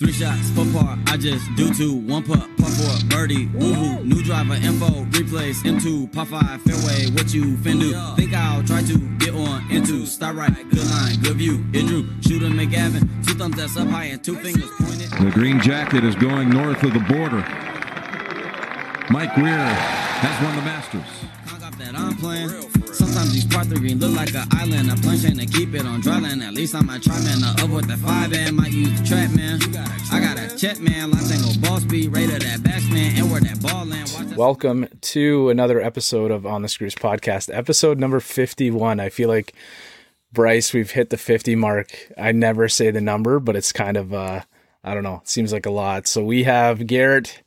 Three shots, four par, I just do two. One putt, putt for birdie, woohoo. New driver, info, replace, M2, par five, fairway, what you fin do? Think I'll try to get on into, start right, good line, good view. It drew, shooter McGavin, two thumbs that's up high and two fingers pointed. The green jacket is going north of the border. Mike Weir has won the Masters. Sometimes these part three look like an island. A plane chain to keep it on dry land. At least I might try, man. The up with the five and might use the trap, man. I got a check, man. Line tango ball speed, rated that batsman, and where that ball land. Welcome to another episode of On the Screws podcast, episode number 51. I feel like Bryce, we've hit the 50 mark. I never say the number, but it's kind of uh I don't know, it seems like a lot. So we have Garrett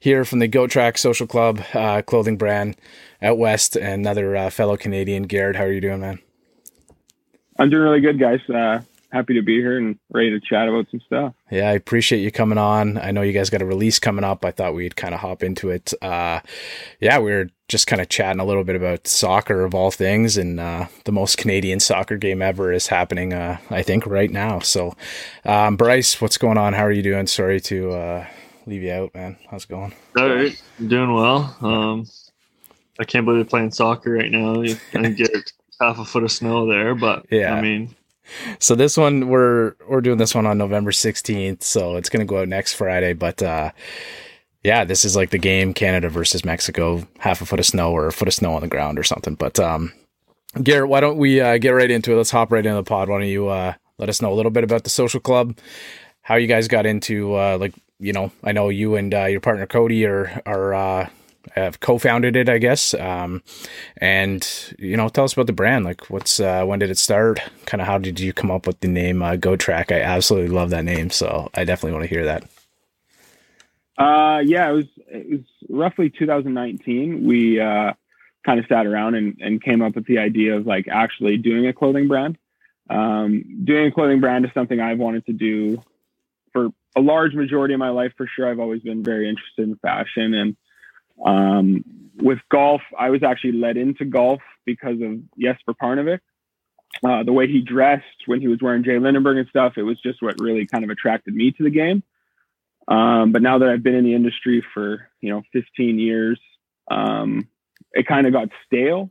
here from the Goat Track Social Club uh, clothing brand out west, and another uh, fellow Canadian. Garrett, how are you doing, man? I'm doing really good, guys. Uh, happy to be here and ready to chat about some stuff. Yeah, I appreciate you coming on. I know you guys got a release coming up. I thought we'd kind of hop into it. Uh, yeah, we were just kind of chatting a little bit about soccer of all things, and uh, the most Canadian soccer game ever is happening, uh, I think, right now. So, um, Bryce, what's going on? How are you doing? Sorry to uh, leave you out, man. How's it going? All right, I'm doing well. Um, I can't believe they're playing soccer right now. You can get half a foot of snow there, but Yeah. I mean, So this one we're we're doing this one on November 16th, so it's going to go out next Friday, but uh yeah, this is like the game Canada versus Mexico, half a foot of snow or a foot of snow on the ground or something. But um Garrett, why don't we uh, get right into it? Let's hop right into the pod. Why don't you uh let us know a little bit about the social club, how you guys got into uh like, you know, I know you and uh, your partner Cody are are uh have co-founded it, I guess. Um, and you know, tell us about the brand. Like, what's uh, when did it start? Kind of how did you come up with the name uh, Goat Track? I absolutely love that name, so I definitely want to hear that. Uh, yeah, it was it was roughly 2019. We uh, kind of sat around and, and came up with the idea of like actually doing a clothing brand. Um, doing a clothing brand is something I've wanted to do for a large majority of my life. For sure, I've always been very interested in fashion, and um, with golf, I was actually led into golf because of Jesper Parnevik. Uh, the way he dressed when he was wearing J.Lindeberg and stuff, it was just what really kind of attracted me to the game. Um, but now that I've been in the industry for you know 15 years, um, it kind of got stale.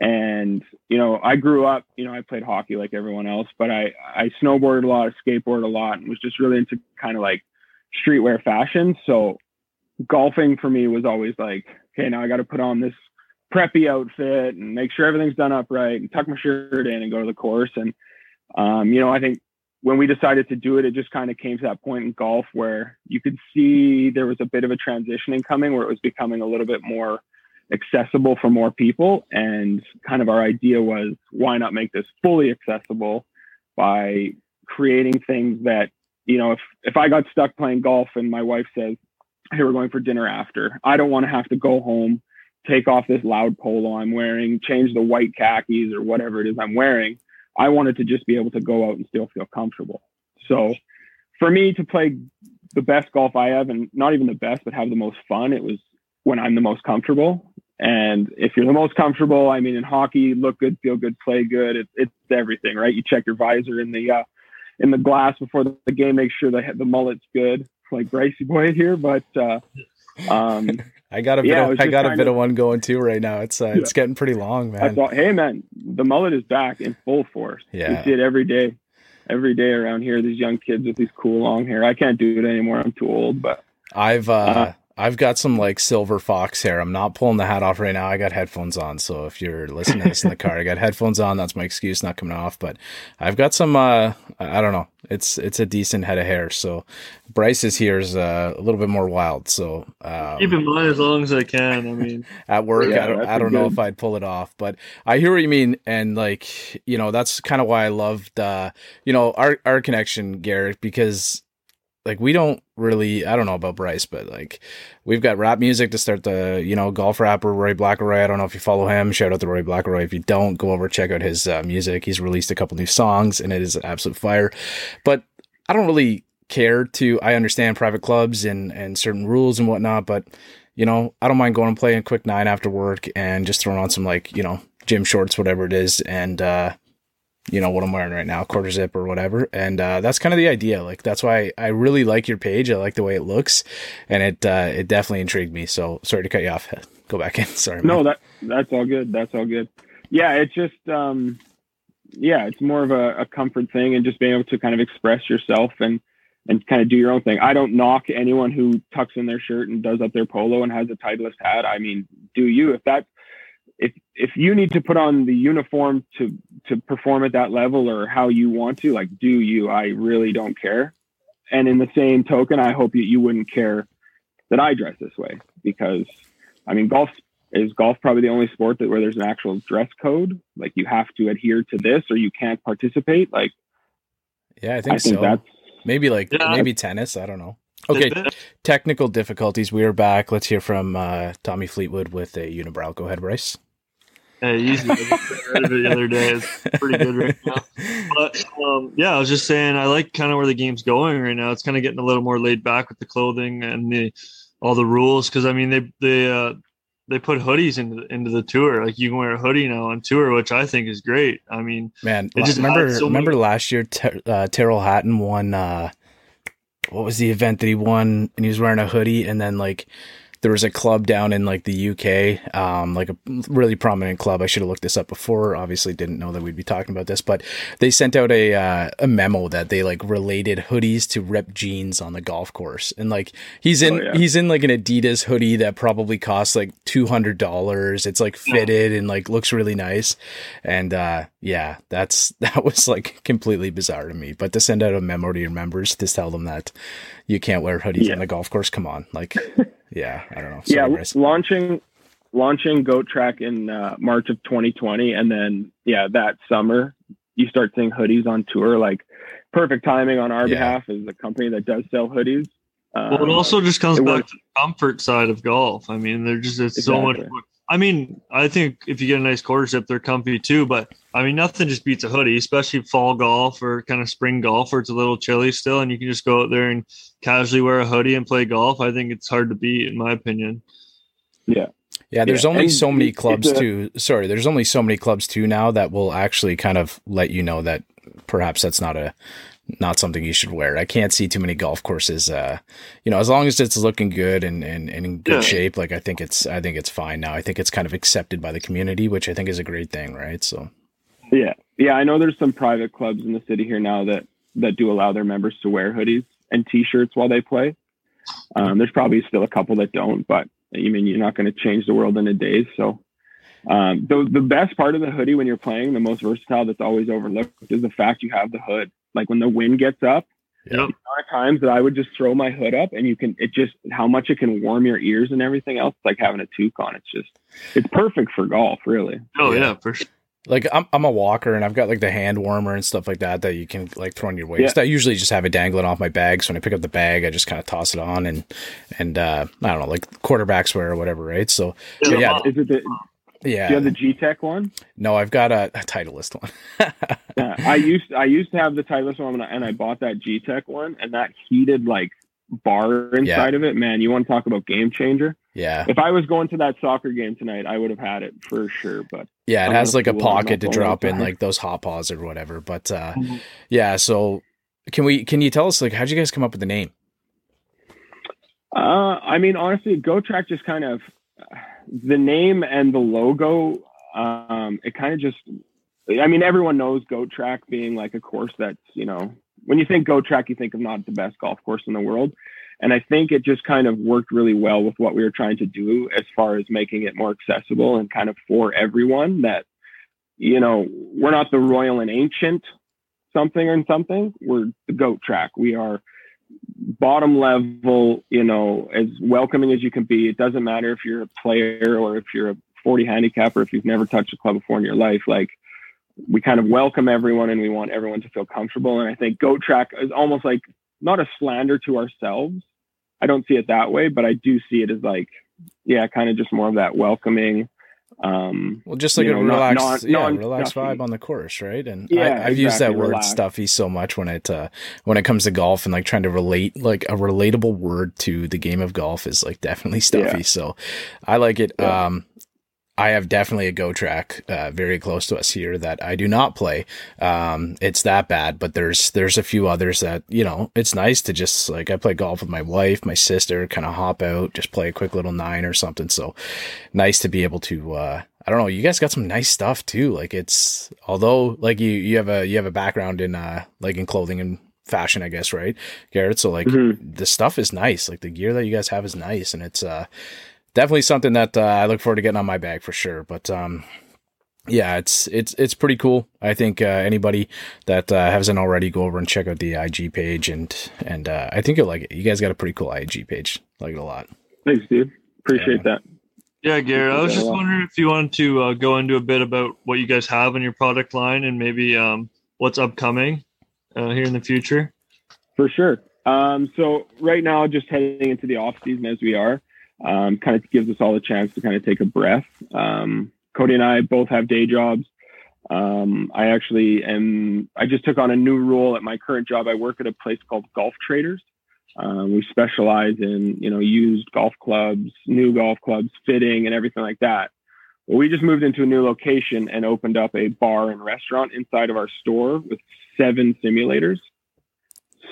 And you know, I grew up. You know, I played hockey like everyone else, but I I snowboarded a lot, skateboarded a lot, and was just really into kind of like streetwear fashion. So golfing for me was always like, okay, now I got to put on this preppy outfit and make sure everything's done up right and tuck my shirt in and go to the course. And um, you know, I think when we decided to do it, it just kind of came to that point in golf where you could see there was a bit of a transitioning coming where it was becoming a little bit more accessible for more people. And kind of our idea was why not make this fully accessible by creating things that, you know, if, if I got stuck playing golf and my wife says, Hey, we're going for dinner after, I don't want to have to go home, take off this loud polo I'm wearing, change the white khakis or whatever it is I'm wearing. I wanted to just be able to go out and still feel comfortable. So for me to play the best golf I have, and not even the best, but have the most fun, it was when I'm the most comfortable. And if you're the most comfortable, I mean, in hockey, look good, feel good, play good. It, it's everything, right? You check your visor in the uh, in the glass before the, game, make sure the the mullet's good, like Gracie boy here. But uh, um, I got a bit. Yeah, of, was I got a bit to- of one going too right now. It's uh, it's getting pretty long, I man. thought, hey man, the mullet is back in full force. Yeah. We see it every day, every day around here. These young kids with these cool long hair. I can't do it anymore. I'm too old. But I've uh, Uh, I've got some like silver fox hair. I'm not pulling the hat off right now. I got headphones on, so if you're listening to this in the car, I got headphones on. That's my excuse, not coming off. But I've got some. Uh, I I don't know. It's it's a decent head of hair. So Bryce's here is uh, a little bit more wild. So um, keep in mind as long as I can. I mean, at work. Yeah, I don't, that's I a don't know if I'd pull it off, but I hear what you mean. And like, you know, that's kind of why I loved, uh, you know, our, our connection, Garrett, because like we don't really, I don't know about Bryce, but like we've got rap music to start the, you know, golf rapper Roy Blackaroy. I don't know if you follow him. Shout out to Roy Blackaroy. If you don't, go over check out his uh, music. He's released a couple new songs, and it is absolute fire. But I don't really care to. I understand private clubs and and certain rules and whatnot, but you know, I don't mind going and playing a quick nine after work and just throwing on some like you know gym shorts, whatever it is, and uh, you know what I'm wearing right now, quarter zip or whatever, and uh, that's kind of the idea. Like that's why I really like your page. I like the way it looks, and it uh, it definitely intrigued me. So sorry to cut you off. Go back in. Sorry. No, man. that that's all good. That's all good. Yeah, it's just um, yeah, it's more of a, a comfort thing and just being able to kind of express yourself and and kind of do your own thing. I don't knock anyone who tucks in their shirt and does up their polo and has a Titleist hat. I mean, do you? If that if if you need to put on the uniform to to perform at that level or how you want to, like do you? I really don't care. And in the same token, I hope that you wouldn't care that I dress this way because I mean golf is golf probably the only sport that where there's an actual dress code. Like you have to adhere to this or you can't participate. Like yeah, I think, I think so. that's Maybe like Yeah. maybe tennis. I don't know. Okay, technical difficulties. We are back. Let's hear from uh, Tommy Fleetwood with a unibrow. Go ahead, Bryce. Hey, easy. I just read it the other day. It's pretty good right now. But um, yeah, I was just saying I like kind of where the game's going right now. It's kind of getting a little more laid back with the clothing and the all the rules. Because I mean, they they uh, they put hoodies into the, into the tour. Like you can wear a hoodie now on tour, which I think is great. I mean, Man, It just remember so many- remember last year Ter- uh, Tyrrell Hatton won uh what was the event that he won and he was wearing a hoodie and then like there was a club down in like the UK, um, like a really prominent club. I should have looked this up before. Obviously, didn't know that we'd be talking about this, but they sent out a uh, a memo that they like related hoodies to ripped jeans on the golf course, and like he's in Oh, yeah. he's in like an Adidas hoodie that probably costs like two hundred dollars. It's like fitted and like looks really nice, and uh, yeah, that's that was like completely bizarre to me. But to send out a memo to your members to tell them that you can't wear hoodies Yeah. on the golf course, come on, like yeah, I don't know. Sorry, yeah, Bryce. launching launching Goat Track in uh, March of 2020, and then yeah, that summer you start seeing hoodies on tour. Like perfect timing on our Yeah. behalf as a company that does sell hoodies. Um, well, it also just comes back works. to the comfort side of golf. I mean, they're just it's so much. Exactly. I mean, I think if you get a nice quarter zip, they're comfy too. But I mean, nothing just beats a hoodie, especially fall golf or kind of spring golf where it's a little chilly still, and you can just go out there and casually wear a hoodie and play golf. I think it's hard to beat, in my opinion. Yeah, Yeah, there's Yeah, only and so many clubs a- too. Sorry, there's only so many clubs too now that will actually kind of let you know that perhaps that's not a not something you should wear. I can't see too many golf courses. Uh, you know, as long as it's looking good and, and, and in good Yeah. shape, like I think it's I think it's fine now. I think it's kind of accepted by the community, which I think is a great thing, right? So Yeah, yeah. I know there's some private clubs in the city here now that that do allow their members to wear hoodies and t-shirts while they play. Um, there's probably still a couple that don't, but I mean, you're not going to change the world in a day. So, um, the the best part of the hoodie when you're playing, the most versatile that's always overlooked, is the fact you have the hood. Like when the wind gets up, Yep. the amount of times that I would just throw my hood up and you can, it just how much it can warm your ears and everything else. It's like having a toque on. It's just, it's perfect for golf, really. Oh Yeah. yeah, for sure. like I'm I'm a walker and I've got like the hand warmer and stuff like that that you can like throw on your waist. Yeah. I usually just have it dangling off my bag. So when I pick up the bag, I just kind of toss it on and and uh, I don't know, like quarterbacks wear or whatever, right? So Yeah, yeah, Is it the, yeah. do you have the G Tech one? no, I've got a, a Titleist one. Yeah, I used I used to have the Titleist one, and I- bought that G Tech one, and that heated like bar inside of it. Man, you want to talk about game changer? yeah, If I was going to that soccer game tonight, I would have had it for sure. But yeah. It has like a pocket to drop in like those hot paws or whatever. But uh, Mhm. yeah. So can we? Can you tell us like how'd you guys come up with the name? uh, I mean, honestly, Goat Track just kind of the name and the logo. Um, it kind of just. I mean, everyone knows Goat Track being like a course that's you know when you think Goat Track, you think of not the best golf course in the world. And I think it just kind of worked really well with what we were trying to do as far as making it more accessible and kind of for everyone that, you know, we're not the royal and ancient something or something. We're the goat track. We are bottom level, you know, as welcoming as you can be. It doesn't matter if you're a player or if you're a 40 handicap or if you've never touched a club before in your life. Like we kind of welcome everyone and we want everyone to feel comfortable. And I think goat track is almost like not a slander to ourselves. I don't see it that way, but I do see it as like, yeah, kind of just more of that welcoming. Um, Well, just like a know, relaxed, non- yeah, non- relaxed vibe on the course, right? And Yeah, I, I've used that word. "stuffy" so much when it uh, when it comes to golf and like trying to relate like a relatable word to the game of golf is like definitely stuffy. Yeah. So I like it. Um, I have definitely a Goat track uh, very close to us here that I do not play. Um, it's that bad, but there's there's a few others that you know it's nice to just like I play golf with my wife, my sister, kind of hop out, just play a quick little nine or something. So nice to be able to. Uh, I don't know. You guys got some nice stuff too. Like it's although like you you have a you have a background in uh like in clothing and fashion, I guess, right, Garrett? So like Mhm. the stuff is nice. Like the gear that you guys have is nice, and it's uh definitely something that uh, I look forward to getting on my bag for sure. But um, yeah, it's it's it's pretty cool. I think uh, anybody that uh, hasn't already, go over and check out the IG page, and and uh, I think you'll like it. You guys got a pretty cool IG page. Like it a lot. Thanks, dude. Appreciate that. Yeah, Garrett. I was just wondering if you wanted to uh, go into a bit about what you guys have in your product line and maybe um, what's upcoming uh, here in the future. For sure. Um, so right now, just heading into the off season as we are, um, kind of gives us all a chance to kind of take a breath. Um, Cody and I both have day jobs. Um, I actually am. I just took on a new role at my current job. I work at a place called Golf Traders. Um, we specialize in you know used golf clubs, new golf clubs, fitting, and everything like that. Well, we just moved into a new location and opened up a bar and restaurant inside of our store with seven simulators.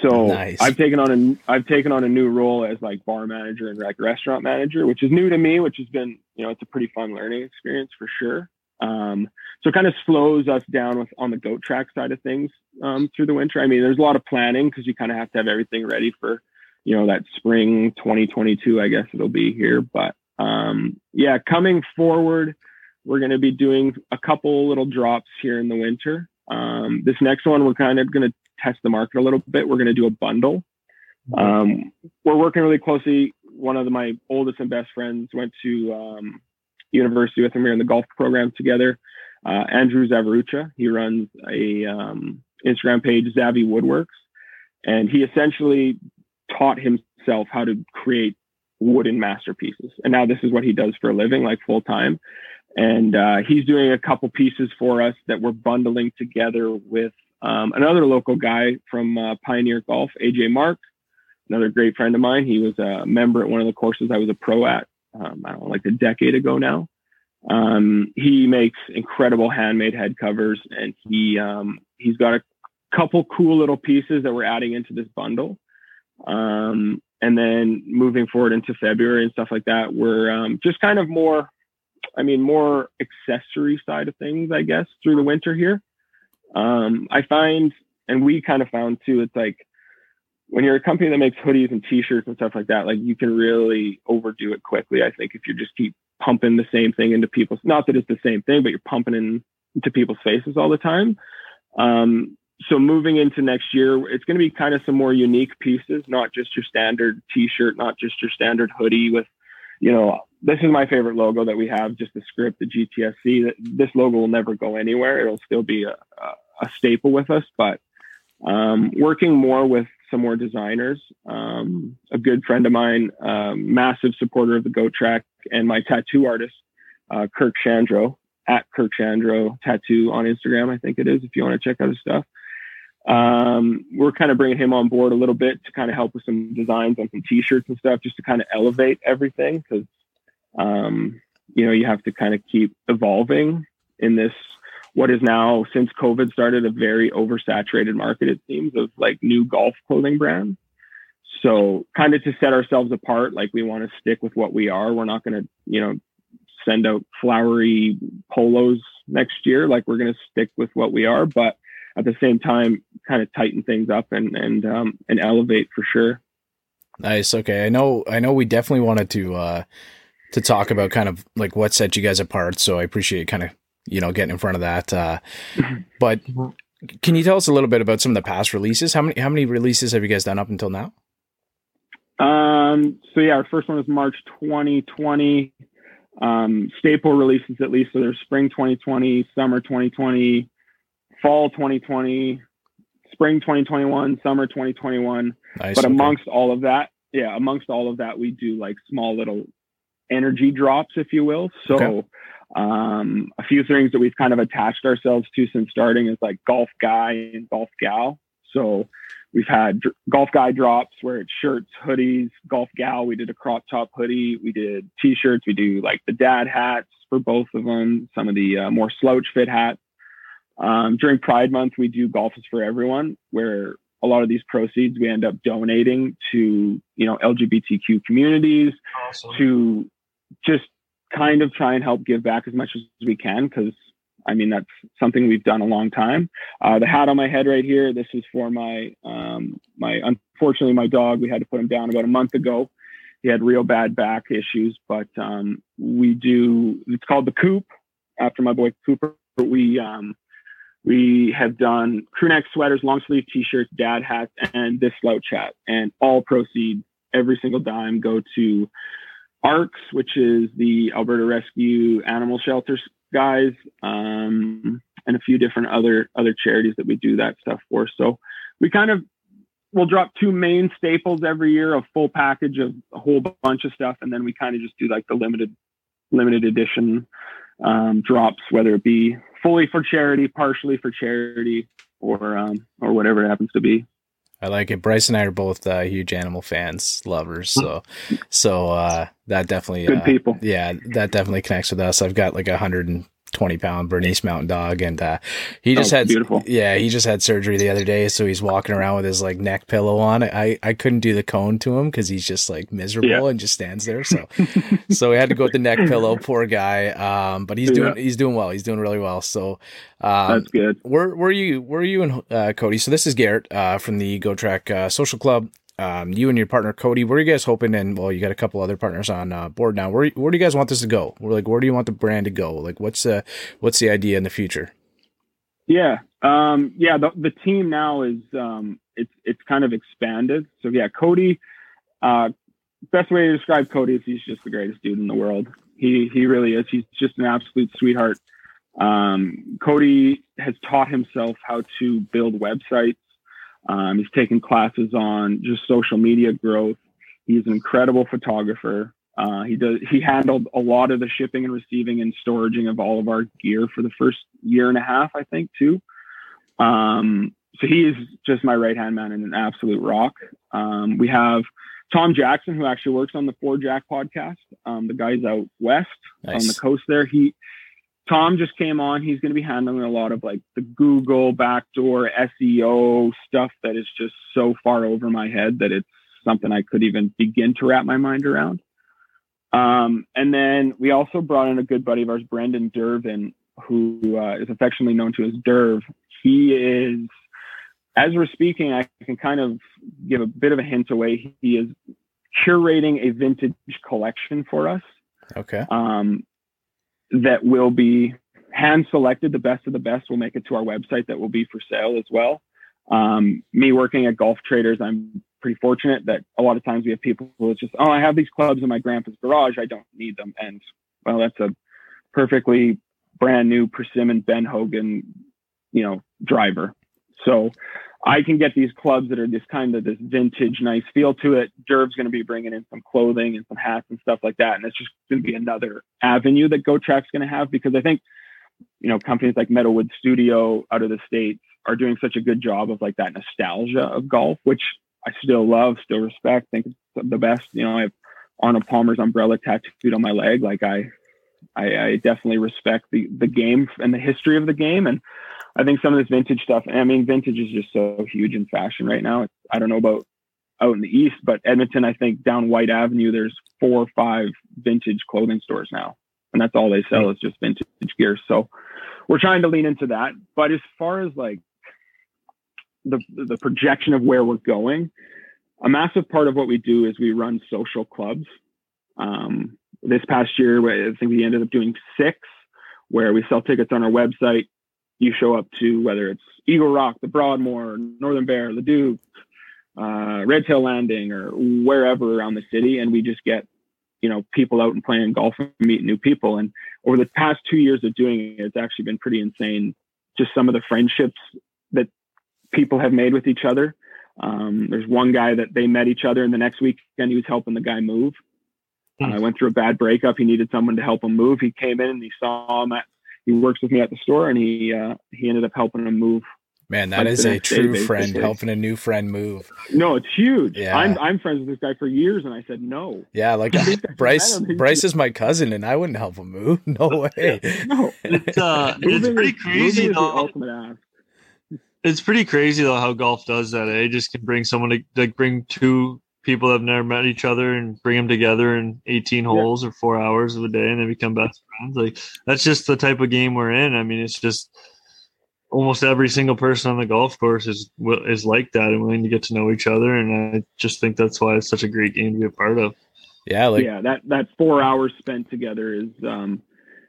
So Nice. I've taken on a I've taken on a new role as like bar manager and like restaurant manager, which is new to me, which has been you know it's a pretty fun learning experience for sure. Um, so it kind of slows us down with on the goat track side of things um, through the winter. I mean, there's a lot of planning because you kind of have to have everything ready for you know that spring 2022. I guess it'll be here, but um, yeah, coming forward, we're going to be doing a couple little drops here in the winter. Um, this next one, we're kind of going to test the market a little bit. We're going to do a bundle. Um, we're working really closely. One of the, my oldest and best friends went to um, university with him. We are in the golf program together. Uh, Andrew Zavarucha. He runs a um, Instagram page, Zavi Woodworks, and he essentially taught himself how to create wooden masterpieces. And now this is what he does for a living, like full time. And uh, he's doing a couple pieces for us that we're bundling together with um, another local guy from uh, Pioneer Golf, AJ Mark, another great friend of mine. He was a member at one of the courses I was a pro at, um, I don't know, like a decade ago now. Um, he makes incredible handmade head covers, and he um, he's got a couple cool little pieces that we're adding into this bundle. Um, and then moving forward into February and stuff like that, we're um, just kind of more, I mean, more accessory side of things, I guess, through the winter here. Um, I find, and we kind of found too, it's like when you're a company that makes hoodies and t-shirts and stuff like that, like you can really overdo it quickly. I think if you just keep pumping the same thing into people's, not that it's the same thing, but you're pumping in into people's faces all the time. Um, so moving into next year, it's going to be kind of some more unique pieces, not just your standard t-shirt, not just your standard hoodie with, you know, this is my favorite logo that we have, just the script, the GTSC. This logo will never go anywhere. It'll still be a, a, a staple with us, but um, working more with some more designers. Um, a good friend of mine, um, massive supporter of the Goat Track, and my tattoo artist, uh, Kirk Chandro, at Kirk Chandro Tattoo on Instagram, I think it is, if you want to check out his stuff. Um, we're kind of bringing him on board a little bit to kind of help with some designs on some t-shirts and stuff, just to kind of elevate everything because, um, you know, you have to kind of keep evolving in this what is now since COVID started a very oversaturated market, it seems, of like new golf clothing brands. So kind of to set ourselves apart, like we want to stick with what we are. We're not going to, you know, send out flowery polos next year. Like we're going to stick with what we are, but at the same time, kind of tighten things up and and um, and elevate for sure. Nice. Okay. I know. I know. We definitely wanted to uh, to talk about kind of like what set you guys apart. So I appreciate kind of you know getting in front of that. Uh, but can you tell us a little bit about some of the past releases? How many how many releases have you guys done up until now? Um, so yeah, our first one was March 2020. Um, staple releases at least. So there's spring 2020, summer 2020, fall 2020, spring 2021, summer 2021. Nice. but okay. amongst all of that, yeah, amongst all of that, we do like small little energy drops, if you will. So, Okay. um, a few things that we've kind of attached ourselves to since starting is like golf guy and golf gal. So, we've had dr- golf guy drops where it's shirts, hoodies, golf gal. We did a crop top hoodie. We did t-shirts. We do like the dad hats, for both of them, some of the uh, more slouch fit hats. Um, during Pride Month, we do Golf is for Everyone, where a lot of these proceeds we end up donating to you know LGBTQ communities awesome. to just kind of try and help give back as much as we can because I mean that's something we've done a long time. Uh, the hat on my head right here, this is for my um, my unfortunately my dog. We had to put him down about a month ago. He had real bad back issues, but um, we do. It's called the Coop after my boy Cooper. We um, we have done crew neck sweaters, long sleeve t-shirts, dad hats, and this slouch hat. And all proceeds, every single dime, go to ARCS, which is the Alberta Rescue Animal Shelters guys, um, and a few different other other charities that we do that stuff for. So we kind of we'll drop two main staples every year, a full package of a whole bunch of stuff, and then we kind of just do like the limited limited edition um, drops, whether it be fully for charity, partially for charity, or um, or whatever it happens to be. I like it. Bryce and I are both uh, huge animal fans, lovers. So, so uh, that definitely good uh, people. Yeah, that definitely connects with us. I've got like a hundred and 20 pound Bernese mountain dog. And, uh, he just oh, had, beautiful. yeah, he just had surgery the other day. So he's walking around with his like neck pillow on. I, I couldn't do the cone to him cause he's just like miserable yeah. and just stands there. So, so we had to go with the neck pillow, poor guy. Um, but he's doing, yeah. he's doing well. He's doing really well. So, um, that's good. Where, where you, where are you and, uh, Cody? So this is Garrett, uh, from the Goat Track, uh, social club um, you and your partner Cody, where are you guys hoping? And well, you got a couple other partners on uh, board now. Where where do you guys want this to go? We're like, where do you want the brand to go? Like, what's the what's the idea in the future? Yeah, um, yeah. The, the team now is um, it's it's kind of expanded. So yeah, Cody. Uh, best way to describe Cody is he's just the greatest dude in the world. He he really is. He's just an absolute sweetheart. Um, Cody has taught himself how to build websites um, he's taken classes on just social media growth. He's an incredible photographer. Uh, he does. He handled a lot of the shipping and receiving and storaging of all of our gear for the first year and a half, I think, too. Um, so he is just my right hand man and an absolute rock. Um, we have Tom Jackson, who actually works on the Four Jack podcast. Um, the guy's out west nice. on the coast there. He Tom just came on. He's going to be handling a lot of like the Google backdoor SEO stuff that is just so far over my head that it's something I could even begin to wrap my mind around. Um, and then we also brought in a good buddy of ours, Brendan Dervin, who uh, is affectionately known to as Derv. He is, as we're speaking, I can kind of give a bit of a hint away. He is curating a vintage collection for us. Okay. Um, that will be hand selected. The best of the best will make it to our website that will be for sale as well. Um, me working at Golf Traders, I'm pretty fortunate that a lot of times we have people who just, oh, I have these clubs in my grandpa's garage. I don't need them. And well, that's a perfectly brand new persimmon Ben Hogan, you know, driver. So I can get these clubs that are this kind of this vintage, nice feel to it. Derv's going to be bringing in some clothing and some hats and stuff like that, and it's just going to be another avenue that Goat Track's going to have because I think, you know, companies like Metalwood Studio out of the states are doing such a good job of like that nostalgia of golf, which I still love, still respect, think it's the best. You know, I have Arnold Palmer's umbrella tattooed on my leg. Like I, I, I definitely respect the the game and the history of the game and I think some of this vintage stuff, I mean, vintage is just so huge in fashion right now. It's, I don't know about out in the East, but Edmonton, I think down Whyte Avenue, there's four or five vintage clothing stores now. And that's all they sell is just vintage gear. So we're trying to lean into that. But as far as like the, the projection of where we're going, a massive part of what we do is we run social clubs. Um, this past year, I think we ended up doing six where we sell tickets on our website you show up to whether it's Eagle Rock, the Broadmoor, Northern Bear, Leduc, uh, Red Tail Landing, or wherever around the city, and we just get you know people out and playing golf and meet new people. And over the past two years of doing it, it's actually been pretty insane. Just some of the friendships that people have made with each other. Um, there's one guy that they met each other, and the next weekend he was helping the guy move. I uh, went through a bad breakup. He needed someone to help him move. He came in and he saw him at he works with me at the store, and he uh, he ended up helping him move Man, that Like is a next day, true friend helping a new friend move. No, it's huge. Yeah. I'm I'm friends with this guy for years, and I said no, Yeah, like I Bryce. Bryce is my cousin, and I wouldn't help him move. No way. no. It's uh, it's pretty is- crazy moving is the though. ultimate. It's pretty crazy though how golf does that. Eh? It just can bring someone to like bring two people that have never met each other and bring them together in 18 holes or four hours of a day, and they become best friends. Like that's just the type of game we're in. I mean, it's just almost every single person on the golf course is wi- is like that and willing to get to know each other. And I just think that's why it's such a great game to be a part of. Yeah, like yeah, that that four hours spent together is um,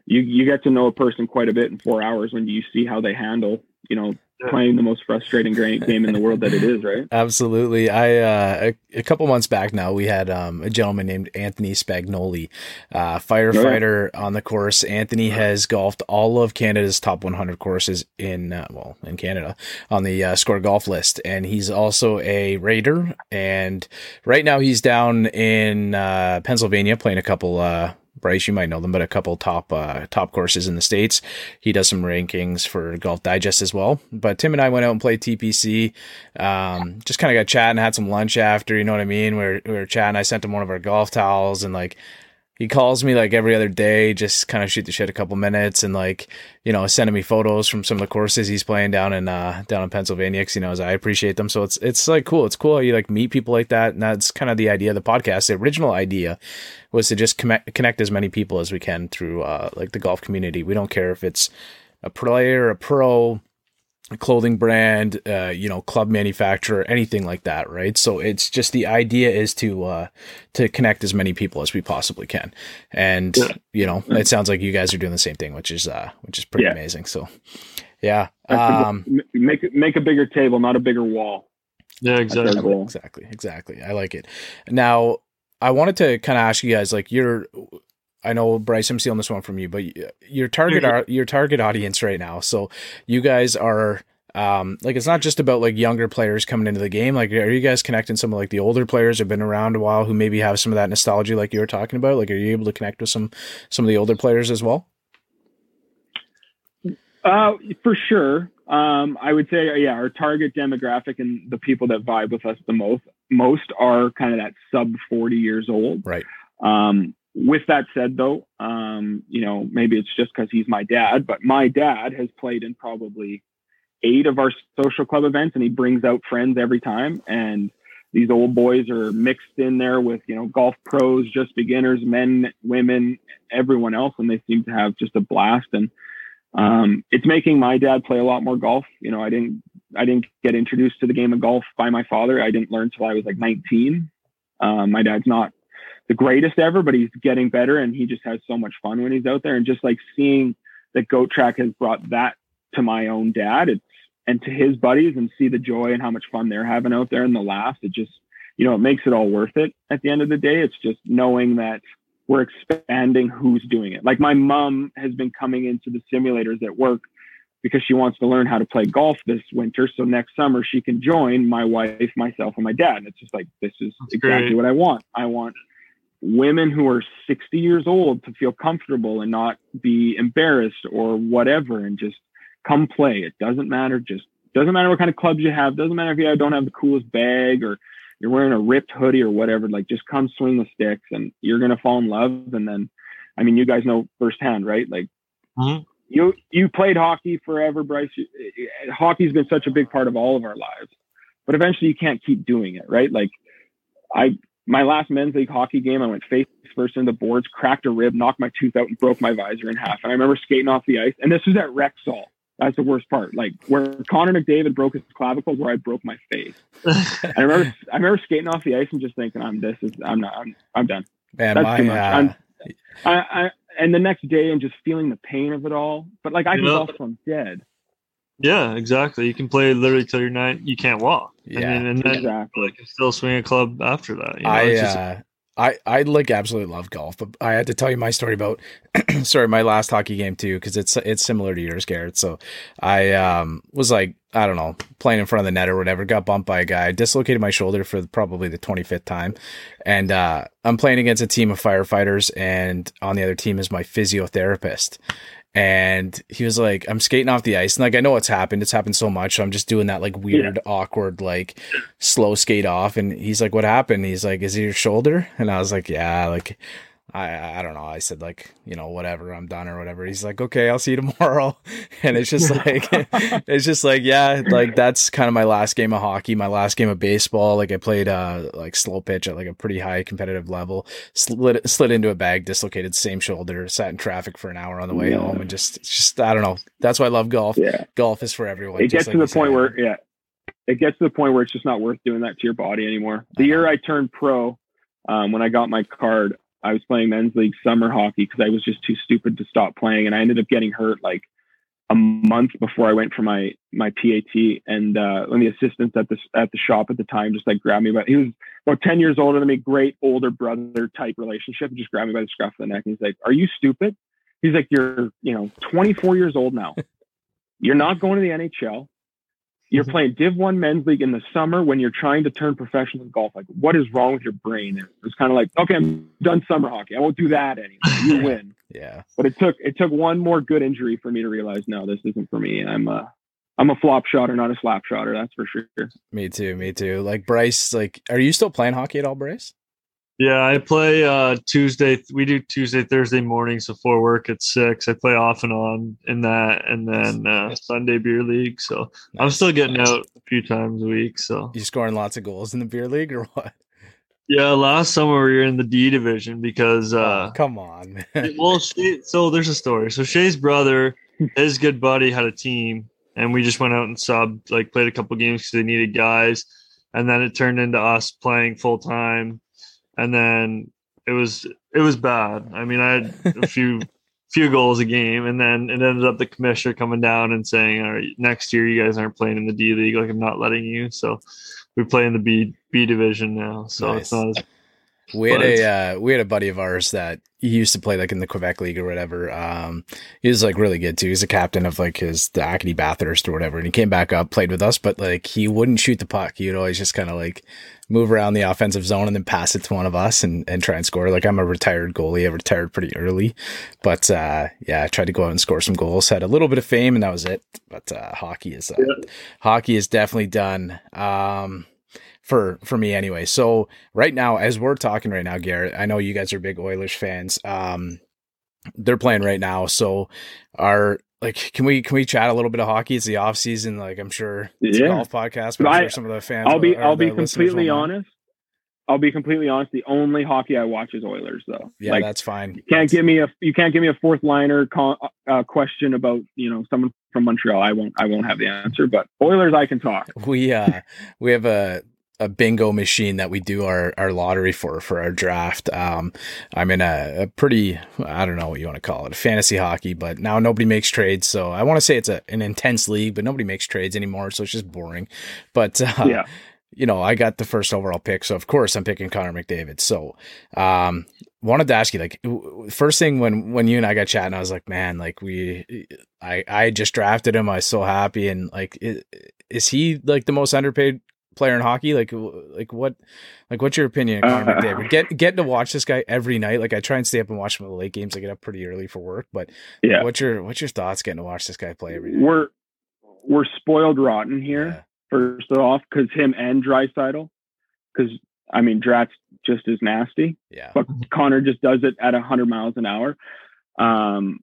you you get to know a person quite a bit in four hours when you see how they handle you know Yeah. Playing the most frustrating game in the world that it is, right? Absolutely. I uh, a, a couple months back now, we had um, a gentleman named Anthony Spagnoli, uh, firefighter on the course. Anthony has golfed all of Canada's top 100 courses in uh, well in Canada on the uh, score golf list, and he's also a rater. And right now, he's down in uh, Pennsylvania playing a couple. Bryce, you might know them, but a couple top uh, top courses in the states. He does some rankings for Golf Digest as well. But Tim and I went out and played TPC. Um, just kind of got chatting, had some lunch after. You know what I mean? We were, we were chatting. I sent him one of our golf towels, and like he calls me like every other day, just kind of shoot the shit a couple minutes, and like you know sending me photos from some of the courses he's playing down in uh, down in Pennsylvania because he knows I appreciate them. So it's it's like cool. It's cool how you like meet people like that, and that's kind of the idea of the podcast. The original idea was to just connect connect as many people as we can through uh, like the golf community. We don't care if it's a player, a pro, clothing brand, uh, you know, club manufacturer, anything like that, right? So it's just the idea is to uh, to connect as many people as we possibly can, and Yeah. you know, it sounds like you guys are doing the same thing, which is uh, which is pretty Yeah. amazing. So, yeah, um, make it- make a bigger table, not a bigger wall. Yeah, exactly. Exactly, exactly. I like it. Now, I wanted to kind of ask you guys, like, you're, I know Bryce, I'm stealing this one from you, but your target, your target audience right now. So you guys are, um, like, it's not just about like younger players coming into the game. Like, are you guys connecting some of like the older players who've been around a while who maybe have some of that nostalgia, like you were talking about? Like, are you able to connect with some some of the older players as well? Uh, for sure. Um, I would say, yeah, our target demographic and the people that vibe with us the most, most are kind of that sub 40 years old. Right. Um, with that said, though, um, you know, maybe it's just because he's my dad, but my dad has played in probably eight of our social club events, and he brings out friends every time. And these old boys are mixed in there with you know golf pros, just beginners, men, women, everyone else, and they seem to have just a blast. And um, it's making my dad play a lot more golf. You know, I didn't I didn't get introduced to the game of golf by my father. I didn't learn till I was like 19. Um, my dad's not the greatest ever, but he's getting better, and he just has so much fun when he's out there. And just like seeing that Goat Track has brought that to my own dad, it's and to his buddies, and see the joy and how much fun they're having out there in the laughs. It just you know it makes it all worth it at the end of the day. It's just knowing that we're expanding who's doing it. Like my mom has been coming into the simulators at work because she wants to learn how to play golf this winter. So next summer she can join my wife, myself, and my dad. And it's just like this is That's exactly great. what I want. I want women who are 60 years old to feel comfortable and not be embarrassed or whatever and just come play. It doesn't matter. Just doesn't matter what kind of clubs you have. Doesn't matter if you don't have the coolest bag or you're wearing a ripped hoodie or whatever. Like just come swing the sticks and you're gonna fall in love. And then, I mean, you guys know firsthand, right? Like Mhm. you you played hockey forever, Bryce. Hockey's been such a big part of all of our lives, but eventually you can't keep doing it, right? Like I my last men's league hockey game, I went face first into the boards, cracked a rib, knocked my tooth out, and broke my visor in half. And I remember skating off the ice, and this was at Rexall. That's the worst part. Like where Connor McDavid broke his clavicle, where I broke my face. I remember, I remember skating off the ice and just thinking, "I'm this is, I'm not, I'm, I'm done." Man, That's my, too much. uh, I'm- I, I, and the next day, and just feeling the pain of it all. But like I can Yeah. golf I'm dead. Yeah, exactly. You can play literally till you're nine. You can't walk. Yeah. I mean, and then Exactly. you can still swing a club after that. You know? I, It's just- uh, I, I like absolutely love golf, but I had to tell you my story about, sorry, my last hockey game too, because it's it's similar to yours, Garrett. So I um was like, I don't know, playing in front of the net or whatever, got bumped by a guy, dislocated my shoulder for probably the 25th time, and uh, I'm playing against a team of firefighters, and on the other team is my physiotherapist, and he was like, I'm skating off the ice. And like, I know it's happened. It's happened so much. So I'm just doing that like weird, yeah. awkward, like slow skate off. And he's like, What happened? He's like, Is it your shoulder? And I was like, Yeah, like I I don't know. I said like, you know, whatever, I'm done or whatever. He's like, okay, I'll see you tomorrow. And it's just like, it's just like, yeah, like that's kind of my last game of hockey, my last game of baseball. Like I played uh like slow pitch at like a pretty high competitive level, slid slid into a bag, dislocated same shoulder, sat in traffic for an hour on the way yeah. home, and just just I don't know. That's why I love golf. Yeah, golf is for everyone. It gets like to the point said. where yeah, it gets to the point where it's just not worth doing that to your body anymore. The year I turned pro, um, when I got my card, I was playing men's league summer hockey because I was just too stupid to stop playing, and I ended up getting hurt like a month before I went for my my PAT. And uh, of the assistants at the at the shop at the time just like grabbed me, but he was about ten years older than me, great older brother type relationship, and just grabbed me by the scruff of the neck. And he's like, "Are you stupid?" He's like, "You're you know 24 years old now. You're not going to the NHL. You're mm-hmm. playing Div One men's league in the summer when you're trying to turn professional in golf. Like, what is wrong with your brain? And it was kind of like, okay, I'm done summer hockey. I won't do that anymore. You win. yeah. But it took it took one more good injury for me to realize, no, this isn't for me. I'm a I'm a flop shotter, not a slap shotter. That's for sure. Me too. Me too. Like Bryce, like, are you still playing hockey at all, Bryce? Yeah, I play uh, Tuesday. We do Tuesday, Thursday mornings before work at six. I play off and on in that, and then uh, Sunday beer league. So nice. I'm still getting nice. out a few times a week. So you scoring lots of goals in the beer league or what? Yeah, last summer we were in the D division because. Uh, oh, come on. well, she, so there's a story. So Shay's brother, his good buddy, had a team, and we just went out and subbed, like played a couple games because they needed guys, and then it turned into us playing full time and then it was it was bad. I mean, I had a few few goals a game, and then it ended up the commissioner coming down and saying, "All right, next year you guys aren't playing in the D League. Like I'm not letting you." So we play in the B B division now. So nice. it's not as we had a uh, we had a buddy of ours that he used to play like in the Quebec League or whatever. Um, he was like really good too. He's a captain of like his the Acadie Bathurst or whatever, and he came back up, played with us, but like he wouldn't shoot the puck. He'd always just kind of like move around the offensive zone and then pass it to one of us and, and try and score. Like I'm a retired goalie. I retired pretty early, but uh, yeah, I tried to go out and score some goals. Had a little bit of fame and that was it. But uh, hockey is uh, yeah. hockey is definitely done. Um, for for me anyway. So right now, as we're talking right now, Garrett, I know you guys are big Oilers fans. Um, they're playing right now, so are like can we can we chat a little bit of hockey? It's the off season. Like I'm sure it's yeah. a golf podcast, but I'm I, sure some of the fans. I'll be I'll be completely honest. I'll be completely honest. The only hockey I watch is Oilers, though. Yeah, like, that's fine. You can't give me a you can't give me a fourth liner con, uh, question about you know someone from Montreal. I won't I won't have the answer. But Oilers, I can talk. We uh we have a a bingo machine that we do our, our lottery for for our draft. Um, I'm in a, a, pretty I don't know what you want to call it, a fantasy hockey, but now nobody makes trades, so I want to say it's a, an intense league, but nobody makes trades anymore, so it's just boring. But uh, yeah. You know, I got the first overall pick, so of course I'm picking Connor McDavid. So, um, wanted to ask you, like, first thing when when you and I got chatting, I was like, man, like we, I I just drafted him. I was so happy, and like, is, is he like the most underpaid player in hockey? Like, like what, like what's your opinion, Connor uh, McDavid? Get getting to watch this guy every night. Like, I try and stay up and watch some of the late games. I get up pretty early for work, but yeah, what's your what's your thoughts getting to watch this guy play every day? We're we're spoiled rotten here. Yeah. First off, because him and Draisaitl, because I mean Drat's just as nasty. Yeah, but Connor just does it at hundred miles an hour. Um,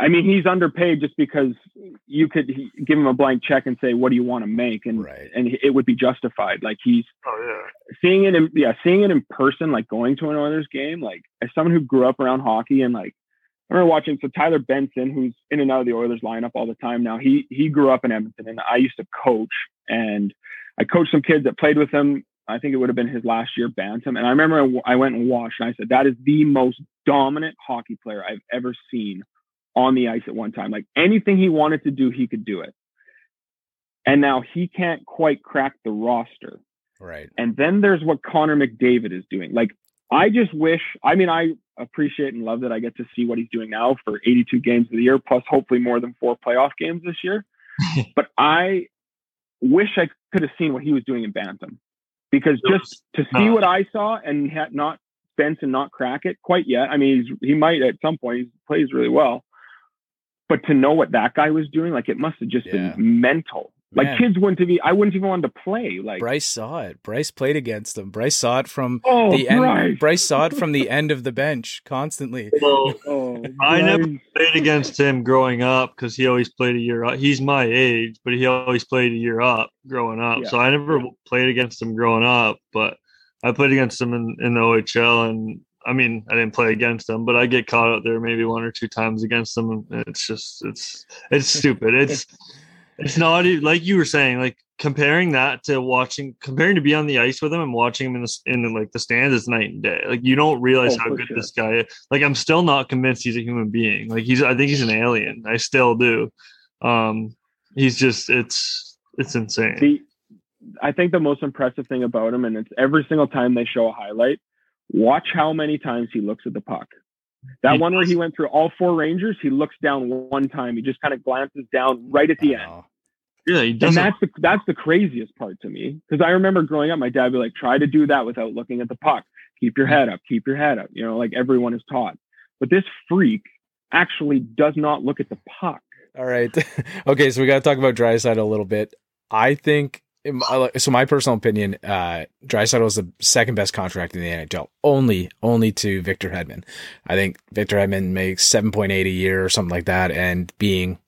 I mean, he's underpaid just because you could give him a blank check and say, "What do you want to make?" and right. and it would be justified. Like he's oh, yeah. seeing it, in, yeah, seeing it in person, like going to an Oilers game. Like as someone who grew up around hockey and like I remember watching. So Tyler Benson, who's in and out of the Oilers lineup all the time now, he he grew up in Edmonton, and I used to coach, and I coached some kids that played with him. I think it would have been his last year bantam, and I remember I went and watched, and I said that is the most dominant hockey player I've ever seen on the ice at one time. Like anything he wanted to do, he could do it. And now he can't quite crack the roster. Right. And then there's what Connor McDavid is doing. Like I just wish, I mean, I appreciate and love that I get to see what he's doing now for 82 games of the year, plus hopefully more than four playoff games this year. but I wish I could have seen what he was doing in Bantam because just to see uh, what I saw and had not Benson not crack it quite yet. I mean, he might at some point. He plays really well, but to know what that guy was doing, like it must have just Yeah. been mental. Like Man. kids wouldn't have. I wouldn't even want to play. Like Bryce saw it. Bryce played against him. Bryce saw it from oh, the end. Bryce. Bryce saw it from the end of the bench constantly. Well, Oh, I never played against him growing up because he always played a year up. He's my age, but he always played a year up growing up. Yeah. So I never played against him growing up, but I played against him in, in the OHL. And I mean, I didn't play against them, but I get caught out there maybe one or two times against them. And it's just, it's, it's stupid. It's, it's not like you were saying, like comparing that to watching, comparing to be on the ice with him and watching him in the, in the, like the stands is night and day. Like you don't realize Oh, how good sure. this guy is like I'm still not convinced he's a human being. Like he's I think he's an alien. I still do. Um he's just it's it's insane. the I think the most impressive thing about him, and it's every single time they show a highlight, watch how many times he looks at the puck. That He one where he went through all four Rangers, he looks down one time. He just kind of glances down right at the end. Yeah, he And doesn't that's the that's the craziest part to me because I remember growing up, my dad would be like, "Try to do that without looking at the puck. Keep your hmm. head up. Keep your head up." You know, like everyone is taught. But this freak actually does not look at the puck. All right. okay, so we got to talk about Draisaitl a little bit. I think in so. My personal opinion, uh, Draisaitl was the second best contract in the NHL, only only to Victor Hedman. I think Victor Hedman makes seven point eight a year or something like that, and being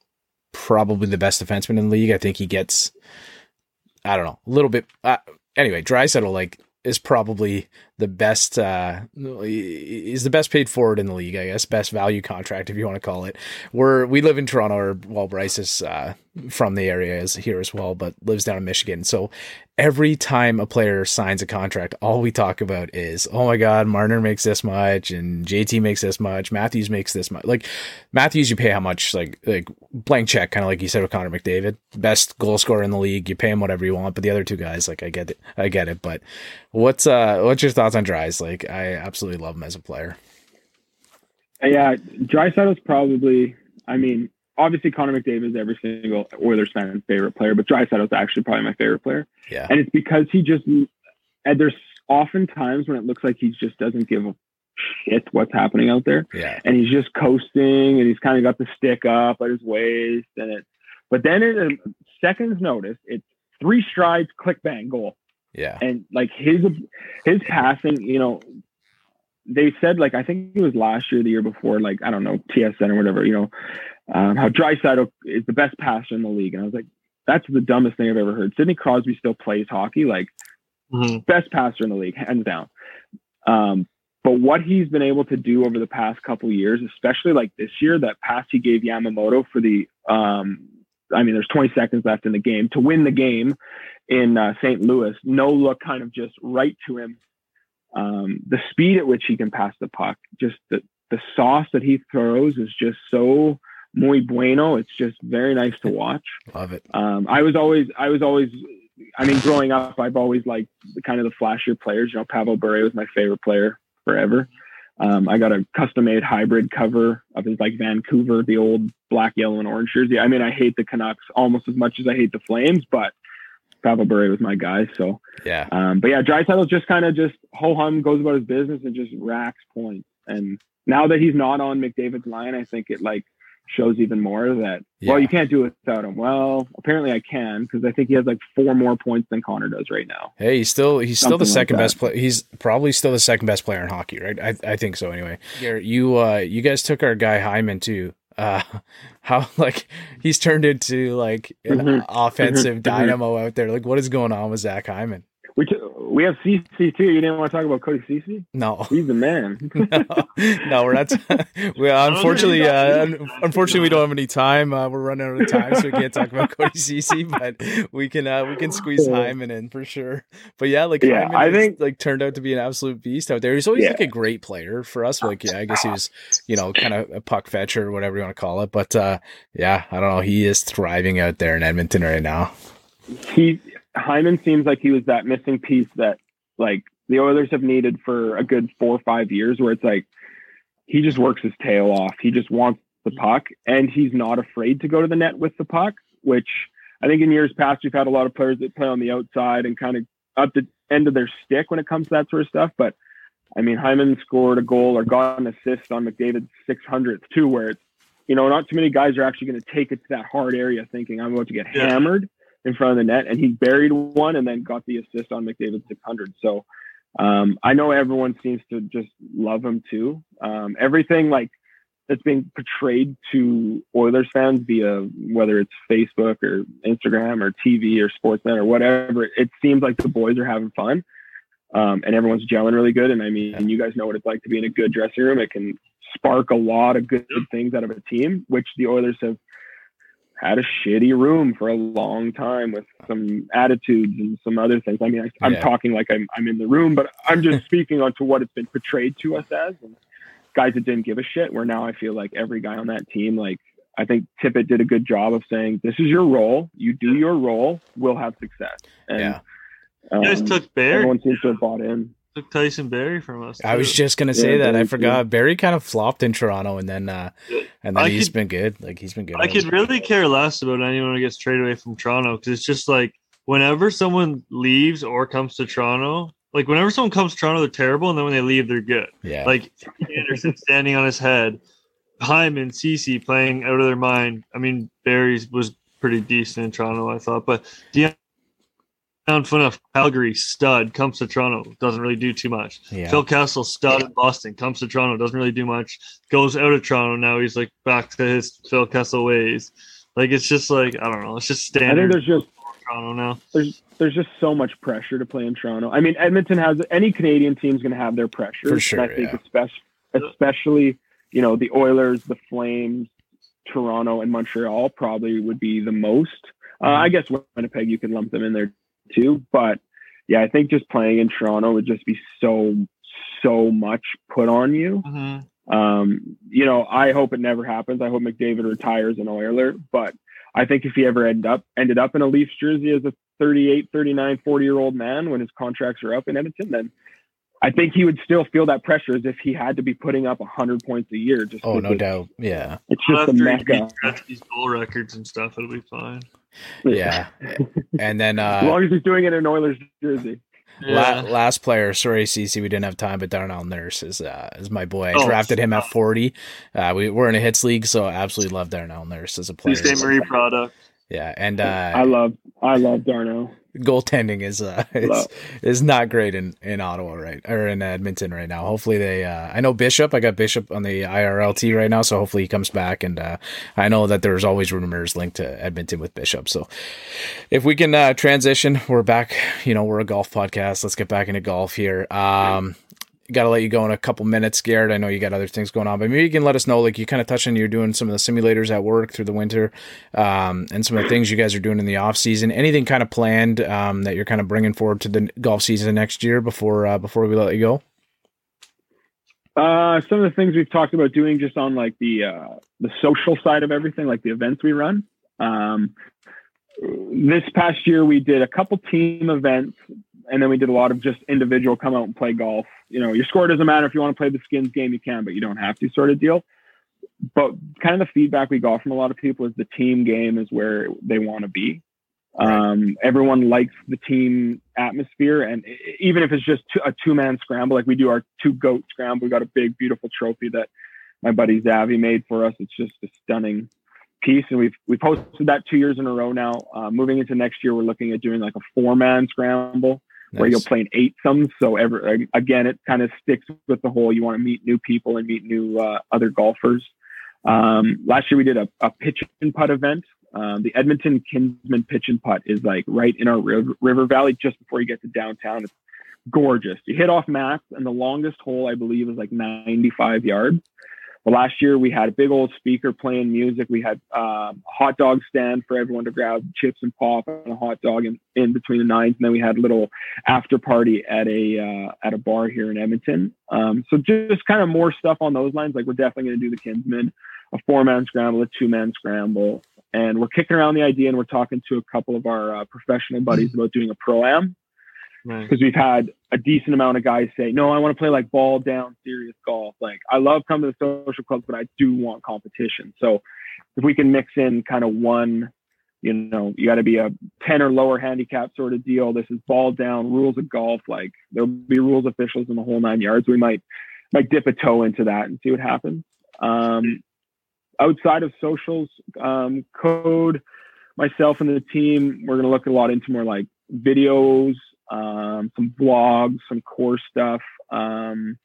probably the best defenseman in the league, I think he gets. I don't know, a little bit. Uh, anyway, Draisaitl like is probably the best. Uh, is the best paid forward in the league, I guess. Best value contract, if you want to call it we're we live in Toronto, or well, Bryce is uh, from the area is here as well, but lives down in Michigan. So every time a player signs a contract, all we talk about is, oh my God, Marner makes this much, and JT makes this much, Matthews makes this much. Like Matthews, you pay how much? Like like blank check, kind of like you said with Connor McDavid, best goal scorer in the league. You pay him whatever you want, but the other two guys, like I get it, I get it. But what's uh what's your thoughts on Dries? Like I absolutely love him as a player. Uh, yeah, Draisaitl is probably. I mean, obviously Connor McDavid is every single Oilers fan's favorite player, but Draisaitl is actually probably my favorite player, Yeah, and it's because he just. And there's often times when it looks like he just doesn't give a shit what's happening out there, yeah, and he's just coasting, and he's kind of got the stick up at his waist, and it. But then in a second's notice, it's three strides, click, bang, goal yeah, and like his his passing, you know, they said like I think it was last year, the year before, like I don't know TSN or whatever, you know, um, how Draisaitl is the best passer in the league, and I was like, that's the dumbest thing I've ever heard. Sidney Crosby still plays hockey, like Mhm. best passer in the league, hands down. Um, but what he's been able to do over the past couple years, especially like this year, that pass he gave Yamamoto for the, um, I mean, there's 20 seconds left in the game to win the game in uh, St. Louis. No look, kind of just right to him. Um, the speed at which he can pass the puck, just the the sauce that he throws is just so muy bueno. It's just very nice to watch. love it. Um, I was always, I was always, I mean, growing up, I've always liked the kind of the flashier players. You know, Pavel Bure was my favorite player forever. Um, I got a custom made hybrid cover of his like Vancouver, the old black, yellow, and orange jersey. I mean, I hate the Canucks almost as much as I hate the Flames, but Pavel Bure was my guy. So, Yeah, um, but yeah, Draisaitl just kind of just ho hum goes about his business and just racks points. And now that he's not on McDavid's line, I think it like shows even more that Yeah. well, you can't do it without him. Well, apparently I can because I think he has like four more points than Connor does right now. Hey, he's still he's still the Something like second best player. He's probably still the second best player in hockey, right? I I think so anyway. Garrett, you uh you guys took our guy Hyman too. Uh how like he's turned into like an Mhm. offensive Mhm. dynamo out there. Like what is going on with Zach Hyman? We t- we have Ceci too. You didn't want to talk about Cody Ceci? No. He's the man. no, no, we're not. we unfortunately, uh, unfortunately, we don't have any time. Uh, we're running out of time, so we can't talk about Cody Ceci. But we can, uh, we can squeeze Hyman in for sure. But yeah, like Yeah, Hyman I has, think- like turned out to be an absolute beast out there. He's always Yeah. like a great player for us. Like, yeah, I guess he was, you know, kind of a puck fetcher or whatever you want to call it. But uh, yeah, I don't know. He is thriving out there in Edmonton right now. he Hyman seems like he was that missing piece that like the Oilers have needed for a good four or five years, where it's like he just works his tail off. He just wants the puck, and he's not afraid to go to the net with the puck. Which I think in years past we've had a lot of players that play on the outside and kind of up the end of their stick when it comes to that sort of stuff. But I mean, Hyman scored a goal or got an assist on McDavid's 600th too, where it's You know, not too many guys are actually going to take it to that hard area thinking I'm about to get Yeah. hammered in front of the net. And he buried one and then got the assist on McDavid 600. So um, I know everyone seems to just love him too. Um, everything like that's being portrayed to Oilers fans via whether it's Facebook or Instagram or TV or Sportsnet or whatever, it seems like the boys are having fun. Um, and everyone's gelling really good. And I mean, you guys know what it's like to be in a good dressing room. It can spark a lot of good things out of a team, which the Oilers have had a shitty room for a long time with some attitudes and some other things. I mean, I, I'm Yeah. talking like I'm, I'm in the room, but I'm just speaking onto what it's been portrayed to us as. And guys that didn't give a shit, where now I feel like every guy on that team, like, I think Tippett did a good job of saying, "This is your role. You do your role. We'll have success." And Yeah. You guys um, took Barrie, everyone seems to have bought in. Took Tyson Barrie from us. I was just gonna say Yeah, that. I Barrie, forgot. Barrie kind of flopped in Toronto, and then uh, and then I he's could- been good. Like he's been good. I could really care less about anyone who gets traded away from Toronto because it's just like whenever someone leaves or comes to Toronto, like whenever someone comes to Toronto, they're terrible, and then when they leave, they're good. yeah. Like Anderson standing on his head, Hyman, Ceci playing out of their mind. I mean, Barrie's was pretty decent in Toronto, I thought, but Dion Phaneuf, Calgary stud comes to Toronto, doesn't really do too much. yeah. Phil Kessel, stud in Boston, comes to Toronto, doesn't really do much. Goes out of Toronto now. He's like back to his Phil Kessel ways. Like it's just like I don't know. It's just standard. I think standard there's just Toronto now. there's there's just so much pressure to play in Toronto. I mean, Edmonton has any Canadian team's going to have their pressure. For sure, I think yeah. especially especially you know the Oilers, the Flames, Toronto, and Montreal probably would be the most. Uh, I guess Winnipeg you could lump them in there too, but yeah, I think just playing in Toronto would just be so so much put on you. Mm-hmm. Um, you know, I hope it never happens. I hope McDavid retires an Oiler, but I think if he ever ended up ended up in a Leafs jersey as a 38, 39, 40 year old man when his contracts are up in Edmonton, then I think he would still feel that pressure as if he had to be putting up 100 points a year. Just oh no because doubt. Yeah. It's just the After he mecca. beats Gretzky's goal records and stuff, it'll be fine. Yeah. and then As uh, long as he's doing it in Oilers jersey. La- last player, sorry, Ceci, we didn't have time, but Darnell Nurse is uh, is my boy. I Oh, drafted him at forty. Uh, we we're in a hits league, so I absolutely love Darnell Nurse as a player. Please say Marie product. Yeah, and I uh, love I love Darno. Goaltending is uh is, is not great in in Ottawa right or in Edmonton right now. Hopefully they uh I know Bishop. I got Bishop on the IRLT right now, so hopefully he comes back. And uh I know that there's always rumors linked to Edmonton with Bishop. So if we can uh transition, we're back. You know, we're a golf podcast. Let's get back into golf here. Um. Got to let you go in a couple minutes, Garrett. I know you got other things going on, but maybe you can let us know. Like you kind of touched on, you're doing some of the simulators at work through the winter, um, and some of the things you guys are doing in the off season. Anything kind of planned um, that you're kind of bringing forward to the golf season next year before uh, before we let you go? Uh, some of the things we've talked about doing just on like the uh, the social side of everything, like the events we run. Um, this past year, we did a couple team events, and then we did a lot of just individual come out and play golf. You know, your score doesn't matter if you want to play the skins game, you can, but you don't have to, sort of deal. But kind of the feedback we got from a lot of people is the team game is where they want to be. Um, everyone likes the team atmosphere, and even if it's just a two man scramble, like we do our two goat scramble, we got a big, beautiful trophy that my buddy Zavi made for us. It's just a stunning piece, and we've we've hosted that two years in a row now. Uh, moving into next year, we're looking at doing like a four man scramble where you'll Nice. play an eight some. So ever again, it kind of sticks with the whole. You want to meet new people and meet new uh, other golfers. Um, last year we did a, a pitch and putt event. Um, the Edmonton Kinsmen pitch and putt is like right in our river, river valley, just before you get to downtown. It's gorgeous. You hit off mats, and the longest hole I believe is like 95 yards. Well, last year we had a big old speaker playing music. We had um, a hot dog stand for everyone to grab chips and pop and a hot dog in, in between the nines, and then we had a little after party at a uh, at a bar here in Edmonton. Um, so just kind of more stuff on those lines. Like we're definitely going to do the Kinsmen, a four man scramble, a two man scramble, and we're kicking around the idea and we're talking to a couple of our uh, professional buddies about doing a pro am Because we've had a decent amount of guys say, "No, I want to play like ball down serious golf. Like I love coming to the social clubs, but I do want competition." So if we can mix in kind of one, you know, you got to be a ten or lower handicap sort of deal. This is ball down rules of golf. Like there'll be rules officials in the whole nine yards. We might might dip a toe into that and see what happens. Um, outside of socials, um, code, myself and the team, we're going to look a lot into more like videos, um, some vlogs, some core stuff. Um,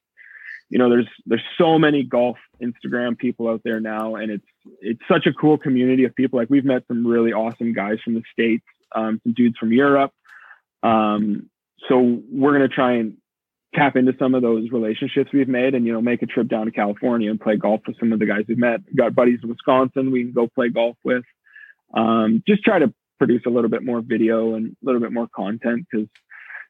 you know, there's there's so many golf Instagram people out there now, and it's it's such a cool community of people. Like we've met some really awesome guys from the states, um, some dudes from Europe. Um, so we're gonna try and tap into some of those relationships we've made, and you know, make a trip down to California and play golf with some of the guys we've met. We've got buddies in Wisconsin we can go play golf with. Um, just try to produce a little bit more video and a little bit more content because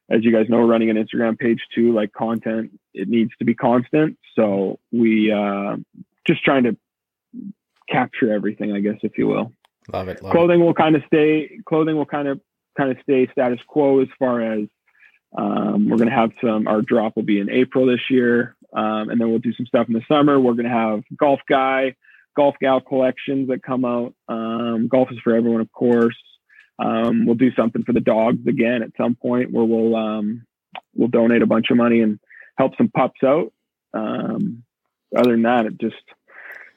as you guys know, running an Instagram page too, like content, it needs to be constant. So we uh, just trying to capture everything, I guess, if you will. Love it. Love clothing it. will kind of stay. Clothing will kind of kind of stay status quo as far as um, we're going to have some. Our drop will be in April this year, um, and then we'll do some stuff in the summer. We're going to have golf guy, golf gal collections that come out. Um, golf is for everyone, of course. Um, we'll do something for the dogs again at some point where we'll um, we'll donate a bunch of money and help some pups out. Um, other than that, it just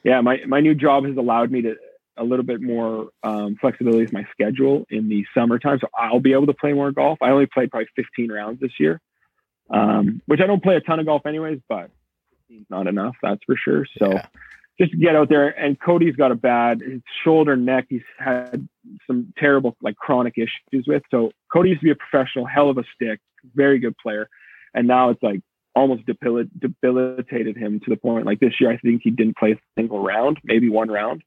yeah, my my new job has allowed me to a little bit more um, flexibility with my schedule in the summertime, so I'll be able to play more golf. I only played probably 15 rounds this year, um, which I don't play a ton of golf anyways, but not enough, that's for sure. So. Yeah just get out there. And Cody's got a bad his shoulder, neck. He's had some terrible like chronic issues with. So Cody used to be a professional, hell of a stick, very good player, and now it's like almost debil- debilitated him to the point like this year. I think he didn't play a single round, maybe one round,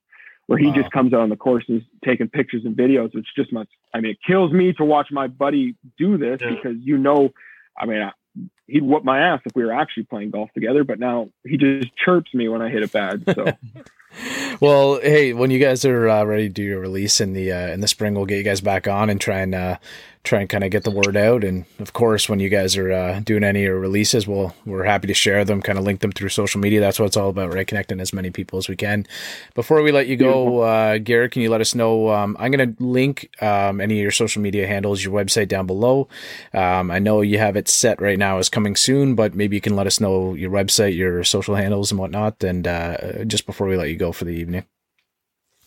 where he wow. just comes out on the course and taking pictures and videos, which just must. I mean, it kills me to watch my buddy do this yeah. because you know, I mean, he'd whoop my ass if we were actually playing golf together. But now he just chirps me when I hit it bad. So. well, hey, when you guys are uh, ready to do your release in the uh, in the spring, we'll get you guys back on and try and uh, try and kind of get the word out. And of course, when you guys are uh, doing any of releases, we'll we're happy to share them, kind of link them through social media. That's what it's all about, right? Connecting as many people as we can. Before we let you go, uh, Garrett, can you let us know? Um, I'm going to link um, any of your social media handles, your website down below. Um, I know you have it set right now as coming soon, but maybe you can let us know your website, your social handles, and whatnot. And uh, just before we let you go for the evening.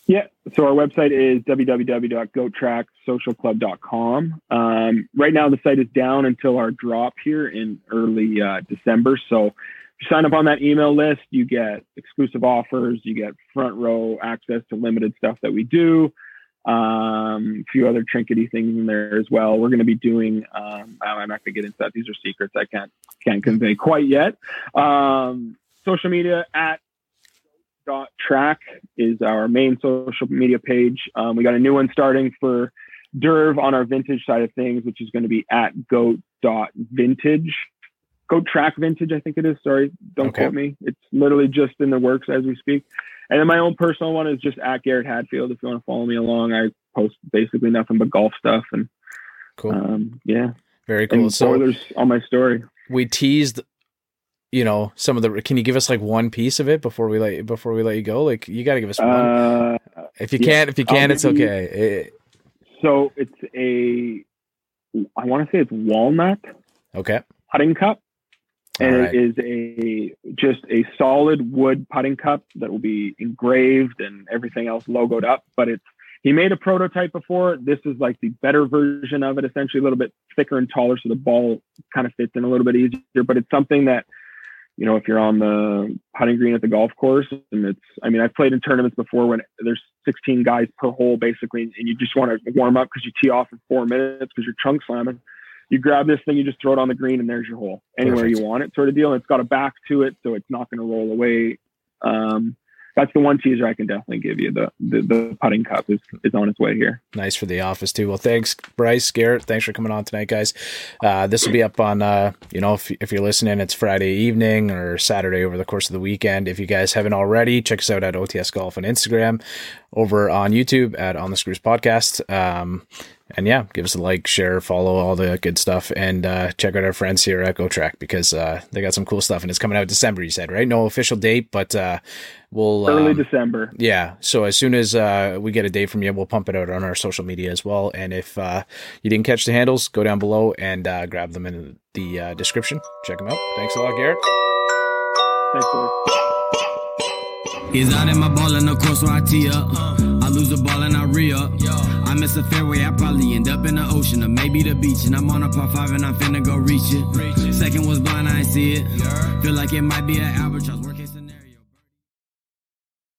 Yeah. So our website is www.goatracksocialclub.com. Um, right now, the site is down until our drop here in early uh, December. So if you sign up on that email list, you get exclusive offers, you get front row access to limited stuff that we do, um, a few other trinkety things in there as well. We're going to be doing. Um, I'm not going to get into that; these are secrets I can't can't convey quite yet. Um, social media at dot track is our main social media page. Um, we got a new one starting for Derv on our vintage side of things, which is going to be at goat dot vintage. Goat track vintage, I think it is. Sorry, don't okay. quote me. It's literally just in the works as we speak. And then my own personal one is just at Garrett Hadfield. If you want to follow me along, I post basically nothing but golf stuff and cool. Um, yeah, very cool. And spoilers so on my story. We teased you know some of the can you give us like one piece of it before we let before we let you go? Like you got to give us one. Uh, if you yeah, can't if you can't, it's okay. it, so it's a i want to say it's walnut okay. putting cup. And right. it is a just a solid wood putting cup that will be engraved and everything else logoed up but it's he made a prototype before. This is like the better version of it essentially a little bit thicker and taller so the ball kind of fits in a little bit easier but it's something that you know, if you're on the putting green at the golf course and it's, I mean, I've played in tournaments before when there's 16 guys per hole basically, and you just want to warm up because you tee off in four minutes because you're chunk slamming. You grab this thing, you just throw it on the green, and there's your hole anywhere Perfect. you want it, sort of deal. And it's got a back to it, so it's not going to roll away. Um, that's the one teaser I can definitely give you. The the, the putting cup is, is on its way here. Nice for the office too. Well, thanks, Bryce, Garrett. Thanks for coming on tonight, guys. Uh, this will be up on uh, you know if if you're listening, it's Friday evening or Saturday over the course of the weekend. If you guys haven't already, check us out at OTS Golf on Instagram, over on YouTube at On the Screws Podcast. Um, and yeah, give us a like, share, follow, all the good stuff, and uh, check out our friends here at Goat Track because uh, they got some cool stuff, and it's coming out December. You said right? No official date, but uh, we'll early um, December. Yeah. So as soon as uh, we get a date from you, we'll pump it out on our social media as well. And if uh, you didn't catch the handles, go down below and uh, grab them in the description. Check them out. Thanks a lot, Garrett. Thanks, He's out in my ball in the course where I tee up. I lose the ball and I re up. I miss a fairway, I probably end up in the ocean or maybe the beach. And I'm on a par five and I'm finna go reach it. Second was blind, I ain't see it. Feel like it might be an albatross.